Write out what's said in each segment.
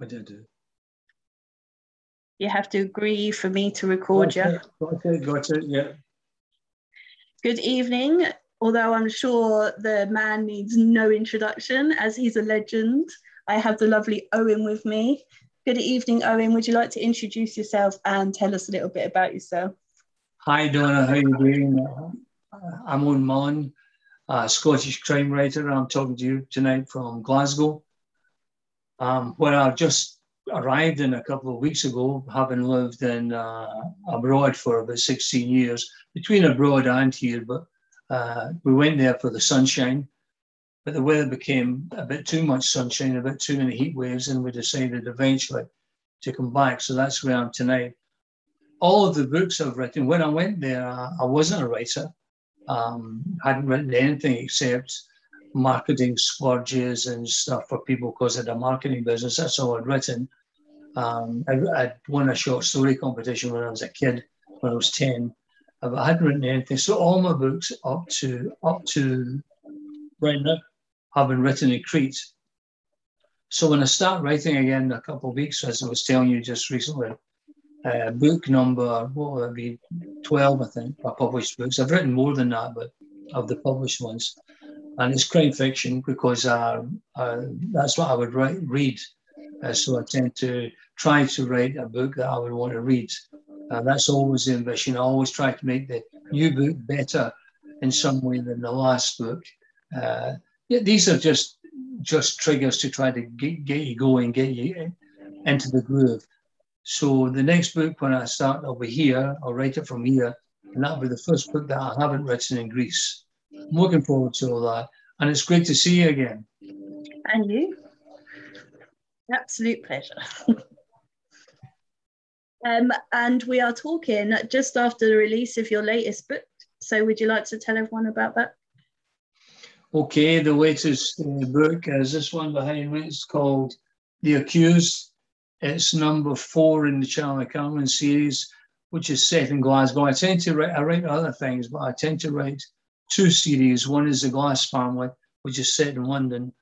Did I do? You have to agree for me to record got you. It, got it, got it, yeah. Good evening. Although I'm sure the man needs no introduction as he's a legend, I have the lovely Owen with me. Good evening, Owen. Would you like to introduce yourself and tell us a little bit about yourself? Hi, Donna. How are you doing? Uh, I'm Owen Mullen, a Scottish crime writer. I'm talking to you tonight from Glasgow, um, where I've just arrived in a couple of weeks ago, having lived in uh, abroad for about 16 years, between abroad and here. But uh, we went there for the sunshine, but the weather became a bit too much sunshine, a bit too many heat waves, and we decided eventually to come back. So that's where I'm tonight. All of the books I've written, when I went there, I, I wasn't a writer. Um, hadn't written anything except marketing splurges and stuff for people because had a marketing business. That's all I'd written. Um, I, I won a short story competition when I was a kid, when I was 10. I hadn't written anything. So all my books up to up to right now have been written in Crete. So when I start writing again in a couple of weeks, as I was telling you just recently, uh, book number, what would it be, 12, I think, I published books. I've written more than that, but of the published ones. And it's crime fiction because uh, uh, that's what I would write, read. Uh, so I tend to try to write a book that I would want to read. That's always the ambition. I always try to make the new book better in some way than the last book. Uh, yeah, these are just just triggers to try to get, get you going, get you into the groove. So the next book, when I start, be here. I'll write it from here, and that'll be the first book that I haven't written in Greece. I'm looking forward to all that, and it's great to see you again. And you? Absolute pleasure. um, and we are talking just after the release of your latest book. So, would you like to tell everyone about that? Okay, the latest uh, book is this one behind me. It's called The Accused. It's number four in the Charlie Cameron series, which is set in Glasgow. I tend to write, I write other things, but I tend to write two series. One is The Glass Family, which is set in London,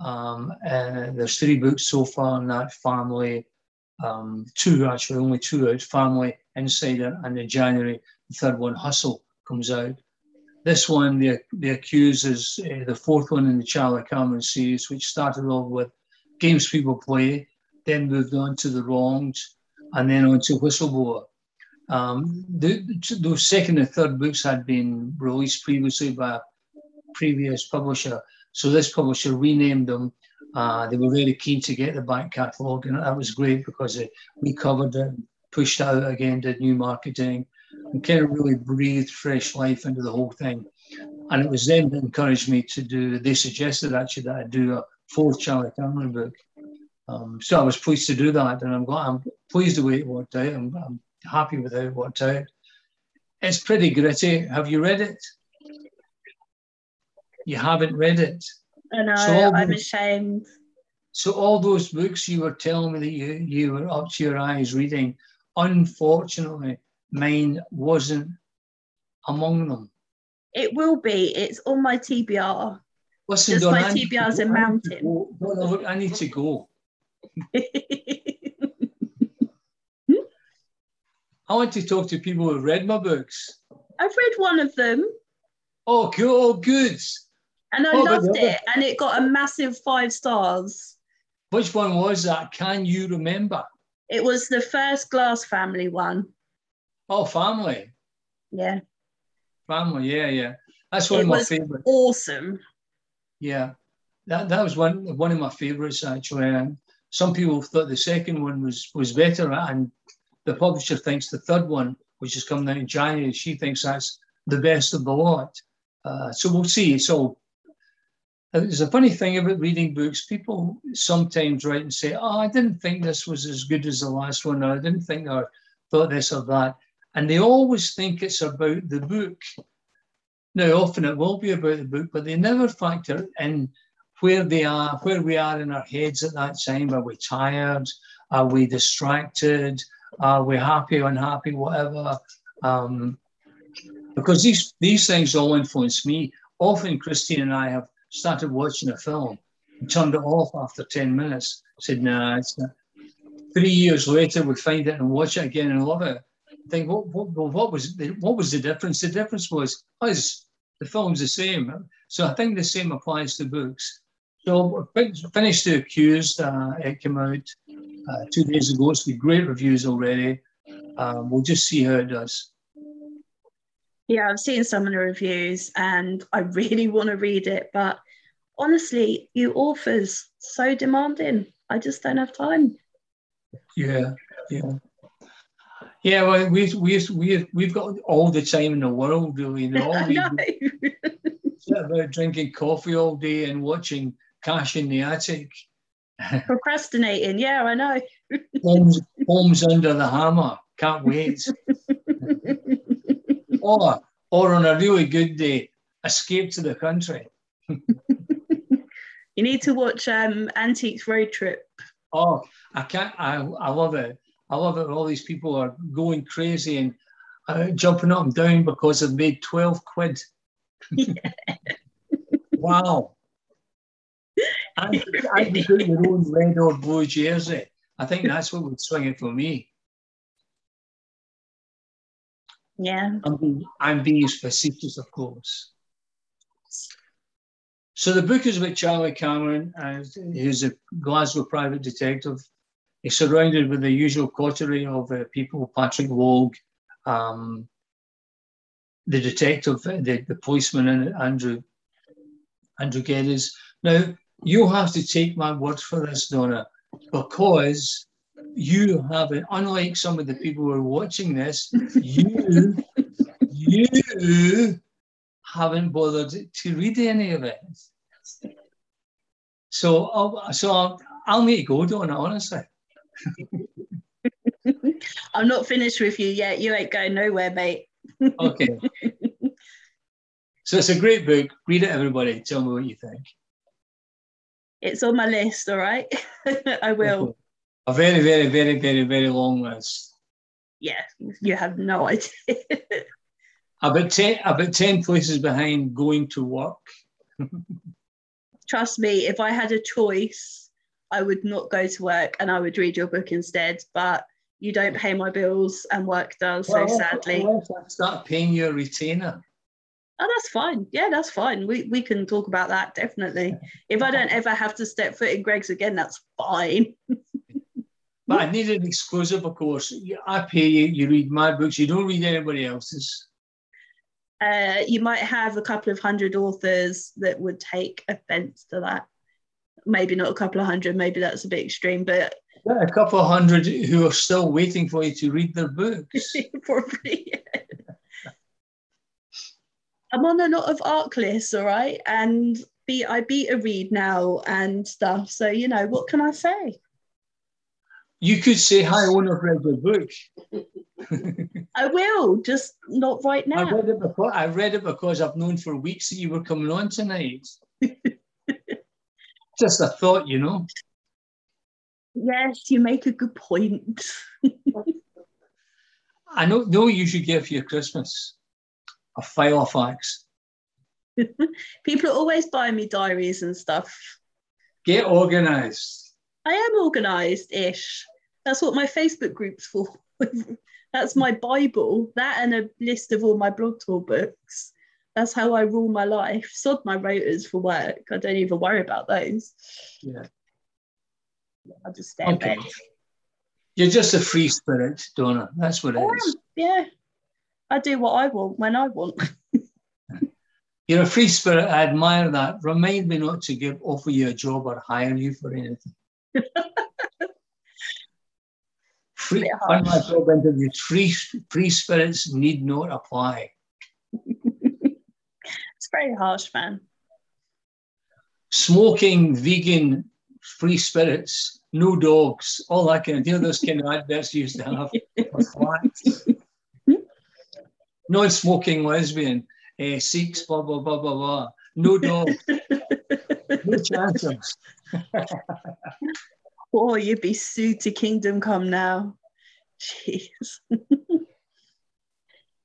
um, and there's three books so far in that family. Um, two actually, only two out. Family Insider, and in January the third one, Hustle, comes out. This one, the the accused, is uh, the fourth one in the Charlie Cameron series, which started off with games people play, then moved on to the wronged, and then on to whistleblower. Um, the, those second and third books had been released previously by a previous publisher so this publisher renamed them. Uh, they were really keen to get the back catalogue, and that was great because it, we covered it, pushed out again, did new marketing, and kind of really breathed fresh life into the whole thing. And it was them that encouraged me to do. They suggested actually that I do a fourth Charlie Cameron book. Um, so I was pleased to do that, and I'm glad. I'm pleased the way it worked out. I'm, I'm happy with how it worked out. It's pretty gritty. Have you read it? you haven't read it. I know, so I'm those, ashamed. So all those books you were telling me that you, you were up to your eyes reading, unfortunately, mine wasn't among them. It will be. It's on my TBR. Listen, Just Don, my TBR's a mountain. Don't look, I need to go. I want to talk to people who read my books. I've read one of them. Oh, cool. Oh, good. And I oh, loved it. And it got a massive five stars. Which one was that? Can you remember? It was the first Glass family one. Oh, family. Yeah. Family, yeah, yeah. That's one it of my favorites. Awesome. Yeah. That that was one one of my favorites actually. And some people thought the second one was was better, and the publisher thinks the third one, which is coming out in January, she thinks that's the best of the lot. Uh, so we'll see. So there's a funny thing about reading books. People sometimes write and say, "Oh, I didn't think this was as good as the last one," or "I didn't think or thought this or that," and they always think it's about the book. Now, often it will be about the book, but they never factor in where they are, where we are in our heads at that time. Are we tired? Are we distracted? Are we happy, or unhappy, whatever? Um, because these these things all influence me. Often, Christine and I have started watching a film and turned it off after 10 minutes. Said, nah, it's not. three years later we find it and watch it again and love it. Think what what what was the, what was the difference? The difference was us. The film's the same. So I think the same applies to books. So finished the accused. Uh, it came out uh, two days ago. It's got great reviews already. Um, we'll just see how it does. Yeah, I've seen some of the reviews and I really want to read it, but honestly, you authors so demanding. I just don't have time. Yeah, yeah. Yeah, well, we've we've we've we've got all the time in the world, really. Know, all about drinking coffee all day and watching Cash in the Attic. Procrastinating, yeah, I know. Homes, homes under the hammer. Can't wait. or, or on a really good day, escape to the country. you need to watch um, Antiques Road Trip. Oh, I can't. I, I love it. I love it. All these people are going crazy and uh, jumping up and down because they've made 12 quid. Yeah. wow. And you got your own red or blue jersey. I think that's what would swing it for me. Yeah. I'm being, I'm being facetious, of course. So the book is about Charlie Cameron, who's a Glasgow private detective. He's surrounded with the usual coterie of uh, people, Patrick Logue, um, the detective, the, the policeman, and Andrew Andrew Geddes. Now, you have to take my word for this, Donna, because you haven't, unlike some of the people who are watching this, you, you haven't bothered to read any of it. So, I'll, so I'll, I'll need to go, Donna, honestly. I'm not finished with you yet. You ain't going nowhere, mate. okay. So it's a great book. Read it, everybody. Tell me what you think. It's on my list, all right? I will. A very, very, very, very, very long list. Yeah, you have no idea. about ten about ten places behind going to work. Trust me, if I had a choice, I would not go to work and I would read your book instead. But you don't pay my bills and work does, well, so sadly. Start paying your retainer. Oh, that's fine. Yeah, that's fine. We we can talk about that definitely. If I don't ever have to step foot in Greggs again, that's fine. but I need an exclusive, of course. I pay you. You read my books. You don't read anybody else's. Uh, you might have a couple of hundred authors that would take offence to that. Maybe not a couple of hundred. Maybe that's a bit extreme, but yeah, a couple of hundred who are still waiting for you to read their books. Probably. Yeah. I'm on a lot of ARC lists, all right, and be I beat a read now and stuff. So you know, what can I say? You could say, "Hi, I want to read your book." I will, just not right now. I read it because I read it because I've known for weeks that you were coming on tonight. just a thought, you know. Yes, you make a good point. I know, know you should give for your Christmas a file of facts. People are always buying me diaries and stuff. Get organized. I am organized ish. That's what my Facebook group's for. That's my Bible. That and a list of all my blog tour books. That's how I rule my life. Sod my rotors for work. I don't even worry about those. Yeah. I just stay okay. in bed. You're just a free spirit, Donna. That's what it is. Yeah, I do what I want when I want. You're a free spirit. I admire that. Remind me not to give offer you a job or hire you for anything. free, on my job interviews, free, free spirits need not apply. it's very harsh, man. Smoking, vegan, free spirits, no dogs, all that kind of, you know, those kind of adverts used to have non-smoking lesbian, uh, Sikhs, blah, blah, blah, blah, blah. No dog. no chances. oh, you'd be sued to Kingdom Come now. Jeez.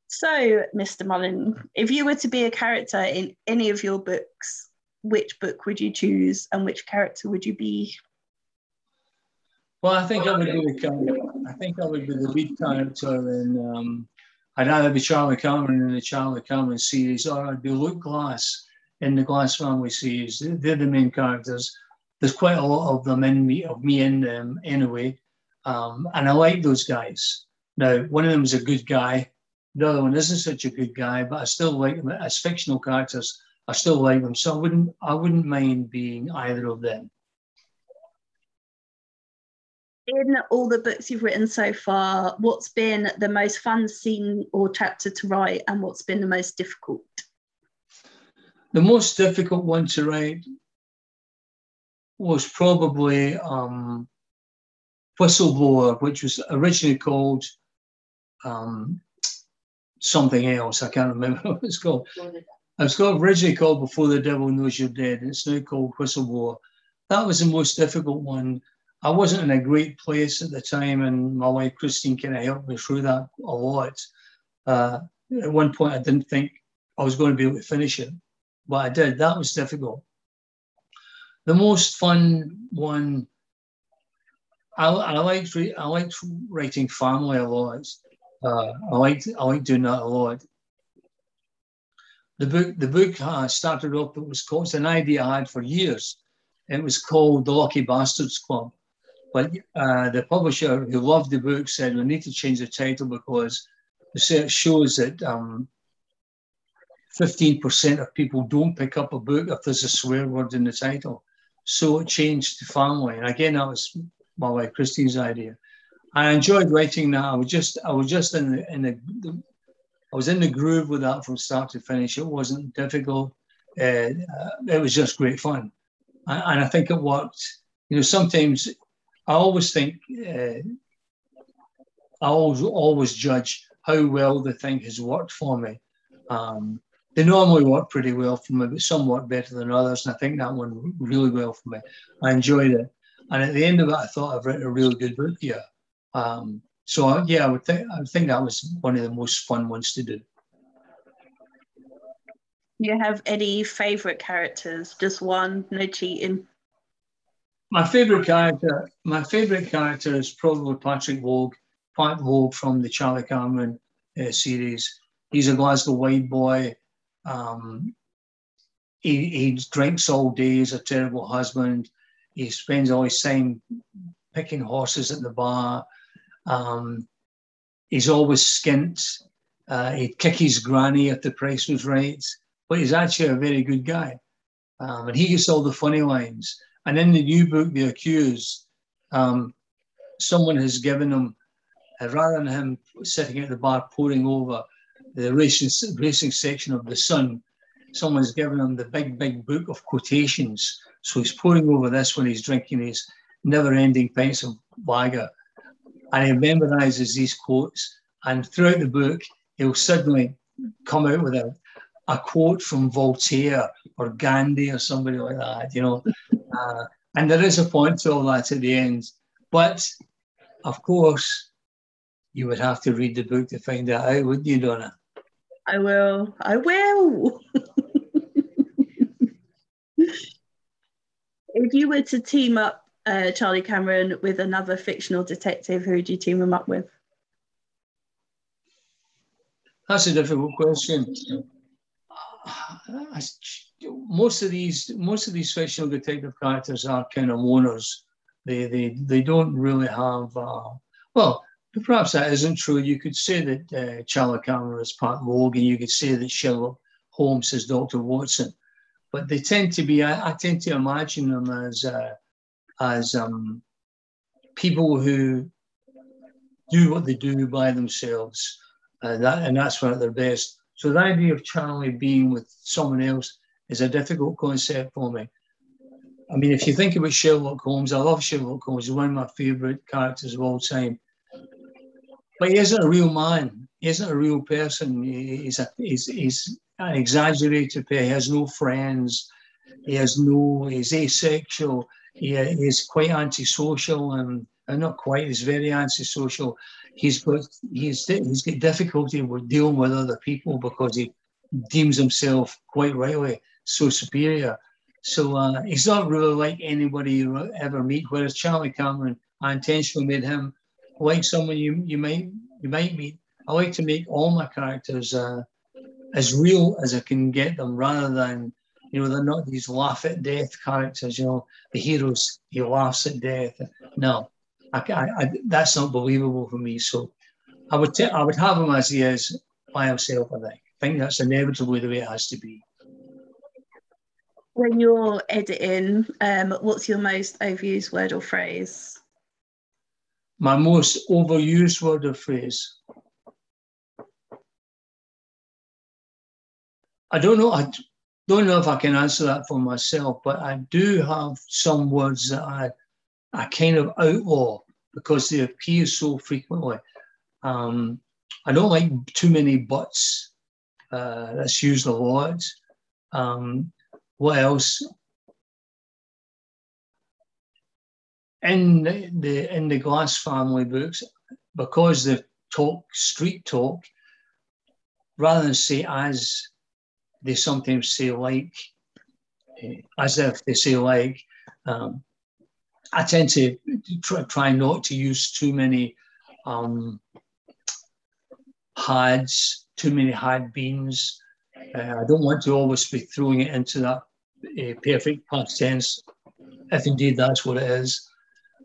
so, Mr. Mullen, if you were to be a character in any of your books, which book would you choose and which character would you be? Well, I think I would be the character. I think I would be the lead character in. Um, I'd either be Charlie Cameron in the Charlie Cameron series, or I'd be Luke Glass in the Glass Family series. They're the main characters. There's quite a lot of them in me, of me in them anyway, um, and I like those guys. Now, one of them is a good guy. The other one isn't such a good guy, but I still like them as fictional characters. I still like them, so I wouldn't I wouldn't mind being either of them. In all the books you've written so far, what's been the most fun scene or chapter to write, and what's been the most difficult? The most difficult one to write was probably um, Whistleblower, which was originally called um, something else. I can't remember what it's called. It's called originally called Before the Devil Knows You're Dead. It's now called Whistleblower. That was the most difficult one. I wasn't in a great place at the time, and my wife Christine kind of helped me through that a lot. Uh, at one point, I didn't think I was going to be able to finish it, but I did. That was difficult. The most fun one, I, I liked I liked writing family a lot. Uh, I liked I liked doing that a lot. The book the book uh, started off It was called. It's an idea I had for years. It was called The Lucky Bastards Club. But uh, the publisher who loved the book said we need to change the title because research shows that um, 15% of people don't pick up a book if there's a swear word in the title. So it changed to family. And again, that was my wife Christine's idea. I enjoyed writing that. I was just I was just in the in the, the I was in the groove with that from start to finish. It wasn't difficult. Uh, uh, it was just great fun, and, I think it worked. You know, sometimes I always think uh, I always always judge how well the thing has worked for me. Um, they normally work pretty well for me, but some work better than others. And I think that one really well for me. I enjoyed it, and at the end of it, I thought I've written a really good book here. Um, so yeah, I would think I would think that was one of the most fun ones to do. You have any favorite characters? Just one, no cheating. My favorite character, my favorite character is probably Patrick Logue, Pat Logue from the Charlie Cameron uh, series. He's a Glasgow white boy. Um, he, he drinks all day. He's a terrible husband. He spends all his time picking horses at the bar. Um, he's always skint. Uh, he'd kick his granny if the price was right, but he's actually a very good guy. Um, and he gets all the funny lines. And in the new book, The Accused, um, someone has given him, uh, rather than him sitting at the bar pouring over the racing, racing section of The Sun, someone's given him the big, big book of quotations. So he's pouring over this when he's drinking his never ending pints of lager and he memorizes these quotes. And throughout the book, he'll suddenly come out with a, a quote from Voltaire or Gandhi or somebody like that, you know. Uh, and there is a point to all that at the end. But of course, you would have to read the book to find that out, wouldn't you, Donna? I will. I will. if you were to team up uh, Charlie Cameron with another fictional detective, who would you team him up with? That's a difficult question. Most of these, most of these fictional detective characters are kind of loners. They, they, they don't really have. Uh, well, perhaps that isn't true. You could say that uh, Charlie Cameron is Pat Logan. You could say that Sherlock Holmes is Dr. Watson, but they tend to be. I, I tend to imagine them as. Uh, as um, people who do what they do by themselves, uh, that, and that's when at their best. So the idea of Charlie being with someone else is a difficult concept for me. I mean, if you think about Sherlock Holmes, I love Sherlock Holmes. He's one of my favourite characters of all time. But he isn't a real man. He isn't a real person. He's, a, he's, he's an exaggerated He has no friends. He has no. He's asexual he is quite antisocial and, and not quite, he's very antisocial. He's got he's he's got difficulty with dealing with other people because he deems himself quite rightly so superior. So uh, he's not really like anybody you ever meet. Whereas Charlie Cameron I intentionally made him like someone you you might you might meet. I like to make all my characters uh, as real as I can get them, rather than you know they're not these laugh at death characters. You know, the heroes he laughs at death. No, I, I, I that's not believable for me. So I would t- I would have him as he is by himself. I think. I think that's inevitably the way it has to be. When you're editing, um, what's your most overused word or phrase? My most overused word or phrase. I don't know. I don't know if I can answer that for myself, but I do have some words that I I kind of outlaw because they appear so frequently. Um, I don't like too many buts. Uh, that's used a lot. Um, what else? In the in the Glass family books, because they talk street talk, rather than say as, they sometimes say like, eh, as if they say like. Um, I tend to try, try not to use too many um, hads, too many had beens. Uh, I don't want to always be throwing it into that uh, perfect past tense, if indeed that's what it is,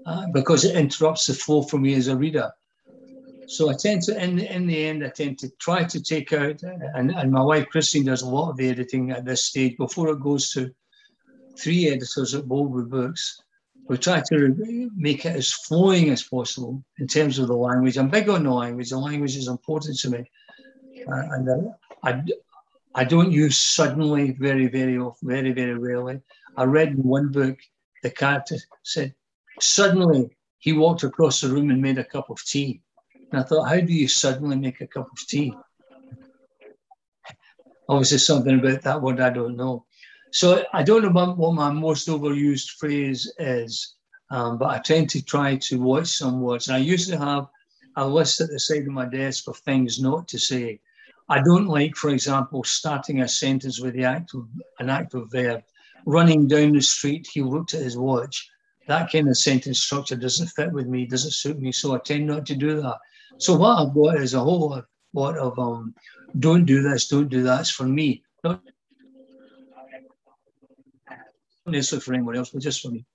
uh, because it interrupts the flow for me as a reader. So I tend to, in, in the end, I tend to try to take out, and, and my wife Christine does a lot of the editing at this stage before it goes to three editors at Boldwood Books. We try to make it as flowing as possible in terms of the language. I'm big on the language. The language is important to me. Uh, and uh, I, I don't use suddenly very, very often, very, very rarely. I read in one book, the character said, suddenly he walked across the room and made a cup of tea. And I thought, how do you suddenly make a cup of tea? Obviously, something about that word I don't know. So I don't know what my most overused phrase is, um, but I tend to try to watch some words. And I used to have a list at the side of my desk of things not to say. I don't like, for example, starting a sentence with the act of, an active verb. Running down the street, he looked at his watch. That kind of sentence structure doesn't fit with me, doesn't suit me, so I tend not to do that. So what I've got is a whole lot, of um, don't do this, don't do that. For me, not necessarily for anyone else, but just for me.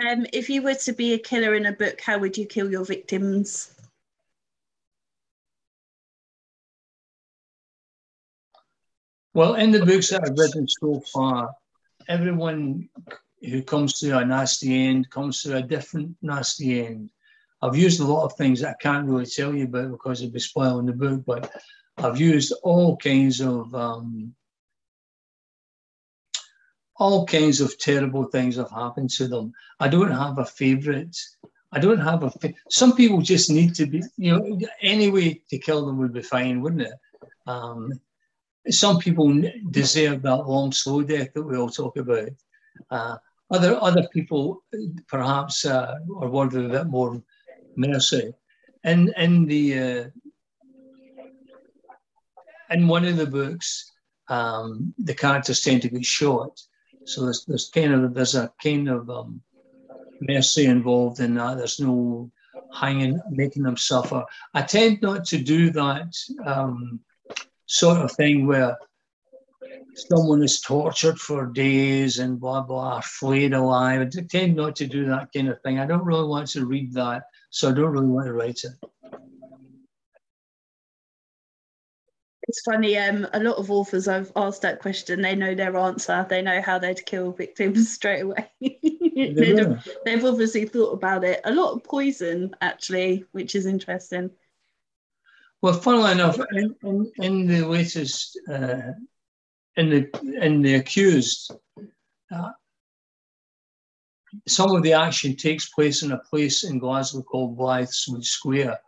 Um, if you were to be a killer in a book, how would you kill your victims? Well, in the books that I've written so far, everyone who comes to a nasty end comes to a different nasty end. I've used a lot of things that I can't really tell you about because it'd be spoiling the book, but I've used all kinds of um, all kinds of terrible things have happened to them. I don't have a favorite. I don't have a. Fa- Some people just need to be, you know, any way to kill them would be fine, wouldn't it? Um, some people deserve that long, slow death that we all talk about. Uh, other other people perhaps uh, are worthy of a bit more mercy. In in the uh, in one of the books, um, the characters tend to get shot. So there's, there's kind of there's a kind of um, mercy involved in that. There's no hanging, making them suffer. I tend not to do that um, sort of thing where someone is tortured for days and blah blah, flayed alive. I tend not to do that kind of thing. I don't really want to read that, so I don't really want to write it. It's funny, um, a lot of authors I've asked that question, they know their answer. They know how they'd kill victims straight away. they've, they've obviously thought about it. A lot of poison, actually, which is interesting. Well, funnily enough, in, in, in the latest, uh, in the in the accused, uh, some of the action takes place in a place in Glasgow called Blythswood Square,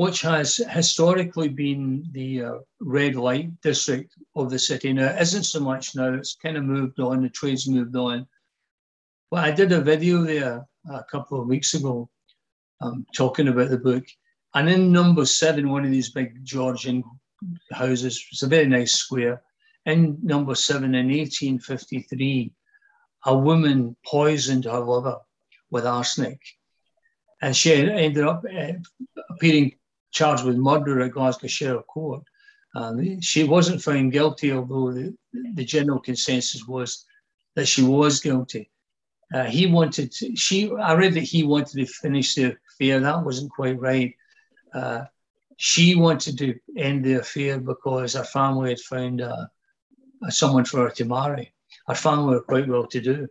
which has historically been the uh, red light district of the city. Now, it isn't so much now, it's kind of moved on, the trade's moved on. But I did a video there a couple of weeks ago um, talking about the book. And in number seven, one of these big Georgian houses, it's a very nice square. In number seven, in 1853, a woman poisoned her lover with arsenic. And she ended up uh, appearing charged with murder at Glasgow Sheriff Court. Um, she wasn't found guilty, although the, the, general consensus was that she was guilty. Uh, he wanted to, she, I read that he wanted to finish the affair. That wasn't quite right. Uh, she wanted to end the affair because her family had found uh, someone for her to marry. Her family were quite well to do,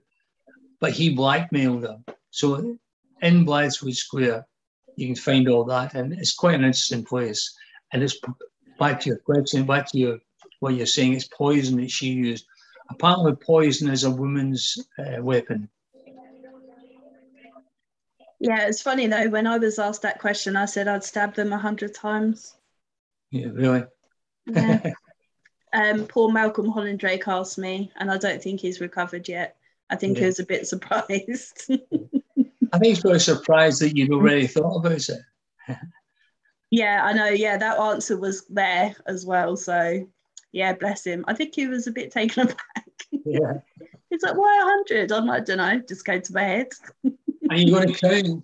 but he blackmailed her. So in Blythswood Square, you can find all that, and it's quite an interesting place. And it's back to your question, back to your what you're saying. It's poison that she used. Apparently, poison is a woman's uh, weapon. Yeah, it's funny though. When I was asked that question, I said I'd stab them a hundred times. Yeah, really. Yeah. um, poor Malcolm Hollingdrake asked me, and I don't think he's recovered yet. I think yeah. he was a bit surprised. I think he's probably surprised that you'd already thought about it. yeah, I know. Yeah, that answer was there as well. So, yeah, bless him. I think he was a bit taken aback. Yeah. He's like, why 100? I'm like, I don't know, just came to my head. and you're going to count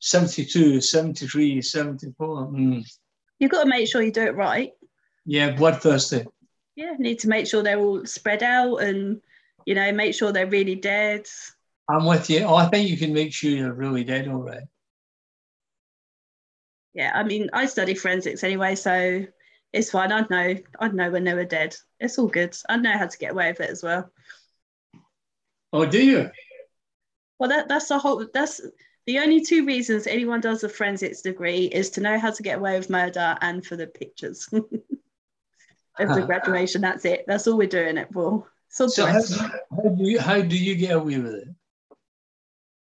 72, 73, 74. Mm. You've got to make sure you do it right. Yeah, bloodthirsty. Yeah, need to make sure they're all spread out and, you know, make sure they're really dead. I'm with you. Oh, I think you can make sure you're really dead all right. Yeah, I mean, I study forensics anyway, so it's fine. I'd know. I'd know when they were dead. It's all good. I know how to get away with it as well. Oh, do you? Well, that that's the whole. That's the only two reasons anyone does a forensics degree is to know how to get away with murder and for the pictures of the graduation. That's it. That's all we're doing it for. So, so how, how, do you how do you get away with it?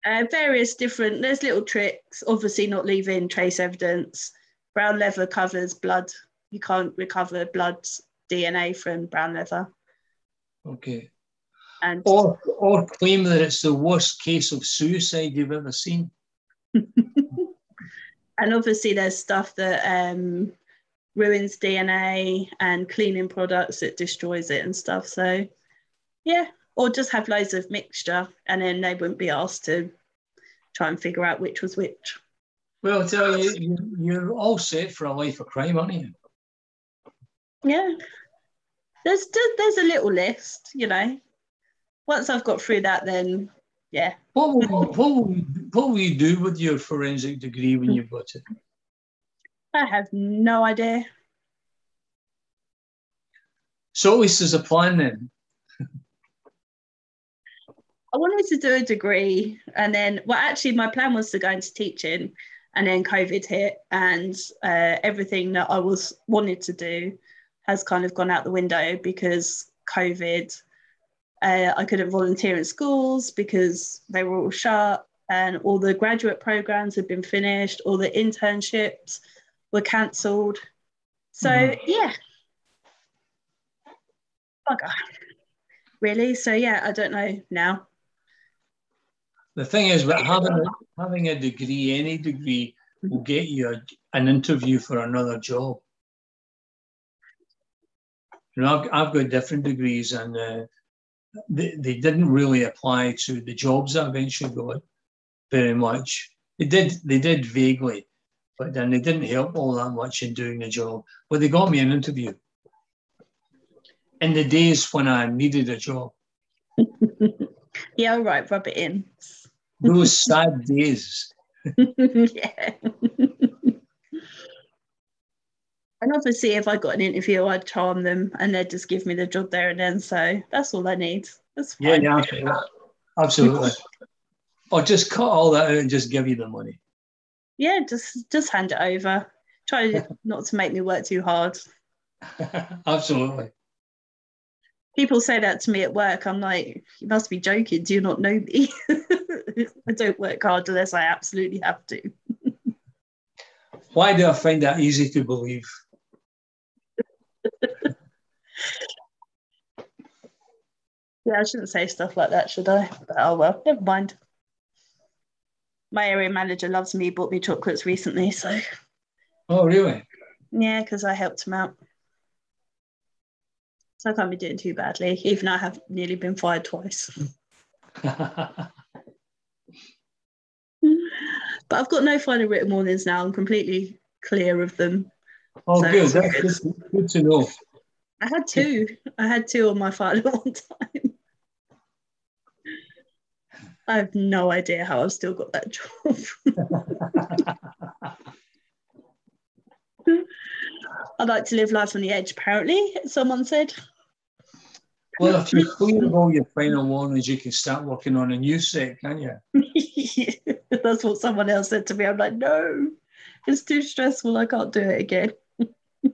Uh, various different, there's little tricks, obviously not leaving trace evidence. Brown leather covers blood. You can't recover blood DNA from brown leather. Okay. And or, or claim that it's the worst case of suicide you've ever seen. and obviously there's stuff that um, ruins DNA and cleaning products that destroys it and stuff. So yeah, or just have loads of mixture and then they wouldn't be asked to try and figure out which was which. Well, I tell you, you're all set for a life of crime, aren't you? Yeah. There's there's a little list, you know. Once I've got through that, then yeah. What will, what will, what will you do with your forensic degree when you've got it? I have no idea. So at least there's a plan then. I wanted to do a degree, and then well, actually, my plan was to go into teaching, and then COVID hit, and uh, everything that I was wanted to do has kind of gone out the window because COVID. Uh, I couldn't volunteer in schools because they were all shut, and all the graduate programs had been finished, all the internships were cancelled. So mm. yeah, bugger. Really? So yeah, I don't know now. The thing is, but having a, having a degree, any degree, will get you a, an interview for another job. You know, I've, I've got different degrees, and uh, they, they didn't really apply to the jobs I eventually got very much. They did, they did vaguely, but then they didn't help all that much in doing the job. But they got me an interview in the days when I needed a job. yeah, right, rub it in those sad days. yeah. and obviously, if I got an interview, I'd charm them and they'd just give me the job there and then. So that's all I need. That's fine. Yeah, yeah, absolutely. or just cut all that out and just give you the money. Yeah, just just hand it over. Try not to make me work too hard. absolutely people say that to me at work. I'm like, you must be joking. Do you not know me? I don't work hard unless I absolutely have to. Why do I find that easy to believe? yeah, I shouldn't say stuff like that, should I? But oh well, never mind. My area manager loves me, bought me chocolates recently, so. Oh, really? Yeah, because I helped him out. So I can't be doing too badly, even I have nearly been fired twice. but I've got no final written warnings now. I'm completely clear of them. Oh, so good. That's good. good to know. I had two. I had two on my file at one time. I have no idea how I've still got that job. I like to live life on the edge, apparently, someone said. Well, if you're clear of all your final warnings, you can start working on a new set, can't you? That's what someone else said to me. I'm like, no, it's too stressful. I can't do it again.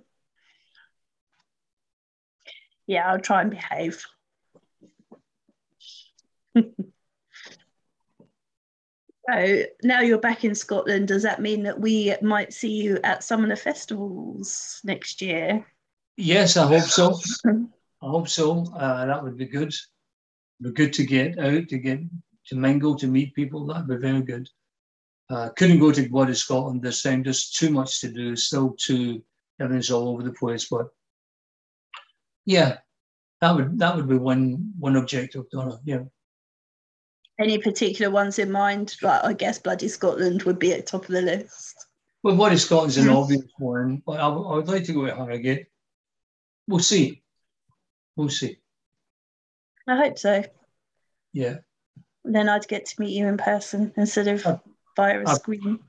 yeah, I'll try and behave. So now you're back in Scotland. Does that mean that we might see you at some of the festivals next year? Yes, I hope so. I hope so. Uh, that would be good. Be good to get out, to get to mingle, to meet people. That'd be very good. Uh, couldn't go to Bloody Scotland this time. Just too much to do. Still too everything's all over the place. But yeah, that would that would be one one objective, Donna. Yeah any particular ones in mind? Like, I guess Bloody Scotland would be at top of the list. Well, Bloody Scotland's an mm. obvious one, but I, I, would like to go at Harrogate. We'll see. We'll see. I hope so. Yeah. Then I'd get to meet you in person instead of uh, via a uh, screen.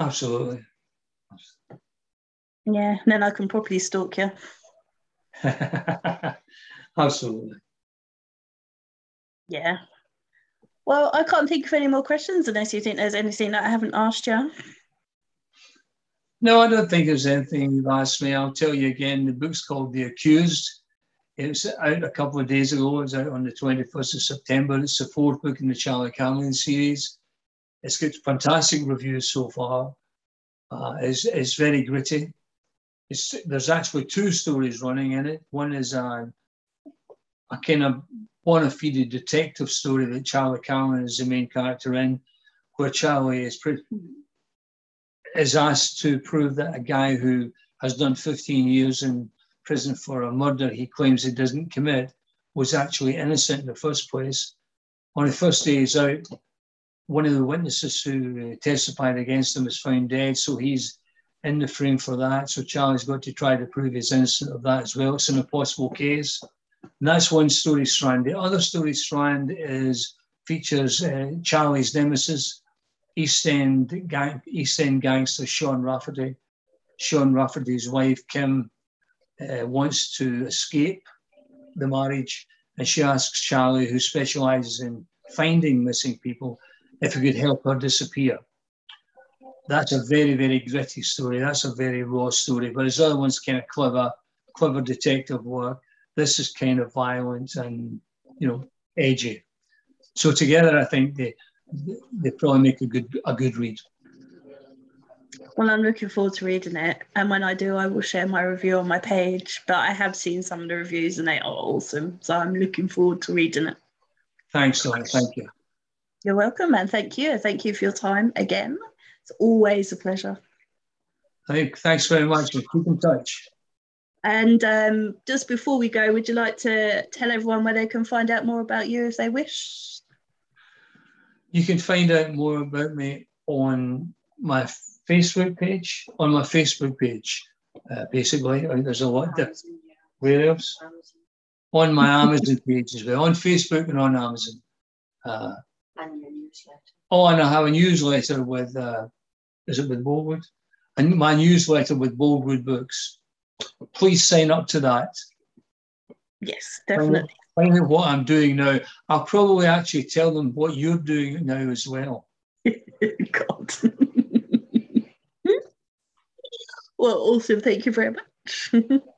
Absolutely. Yeah, then I can properly stalk you. absolutely. Yeah, well, I can't think of any more questions unless you think there's anything that I haven't asked you. No, I don't think there's anything you've asked me. I'll tell you again. The book's called The Accused. It was out a couple of days ago. It was out on the 21st of September. It's the fourth book in the Charlie Cameron series. It's got fantastic reviews so far. Uh, it's, it's very gritty. It's, there's actually two stories running in it. One is uh, a kind of bona fide detective story that Charlie Cameron is the main character in, where Charlie is pre- is asked to prove that a guy who has done 15 years in prison for a murder he claims he doesn't commit was actually innocent in the first place. On the first day he's out, one of the witnesses who uh, testified against him is found dead, so he's in the frame for that. So Charlie's got to try to prove he's innocent of that as well. It's an impossible case. And that's one story strand. The other story strand is features uh, Charlie's nemesis, East End, gang, East End gangster Sean Rafferty. Sean Rafferty's wife, Kim, uh, wants to escape the marriage, and she asks Charlie, who specializes in finding missing people, if he could help her disappear. That's a very, very gritty story. That's a very raw story. But his other one's kind of clever, clever detective work. This is kind of violent and you know edgy. So together, I think they they probably make a good a good read. Well, I'm looking forward to reading it, and when I do, I will share my review on my page. But I have seen some of the reviews, and they are awesome. So I'm looking forward to reading it. Thanks, Donna. Thank you. You're welcome, and thank you. Thank you for your time again. It's always a pleasure. Thanks very much. We'll keep in touch. And um, just before we go, would you like to tell everyone where they can find out more about you if they wish? You can find out more about me on my Facebook page. On my Facebook page, uh, basically, there's a lot. Of, where else? On my Amazon page as well. On Facebook and on Amazon. Uh, and your newsletter. Oh, and I have a newsletter with. Uh, is it with Boldwood? And my newsletter with Boldwood Books please sign up to that. Yes, definitely. Find out what I'm doing now. I'll probably actually tell them what you're doing now as well. God. well, awesome. Thank you very much.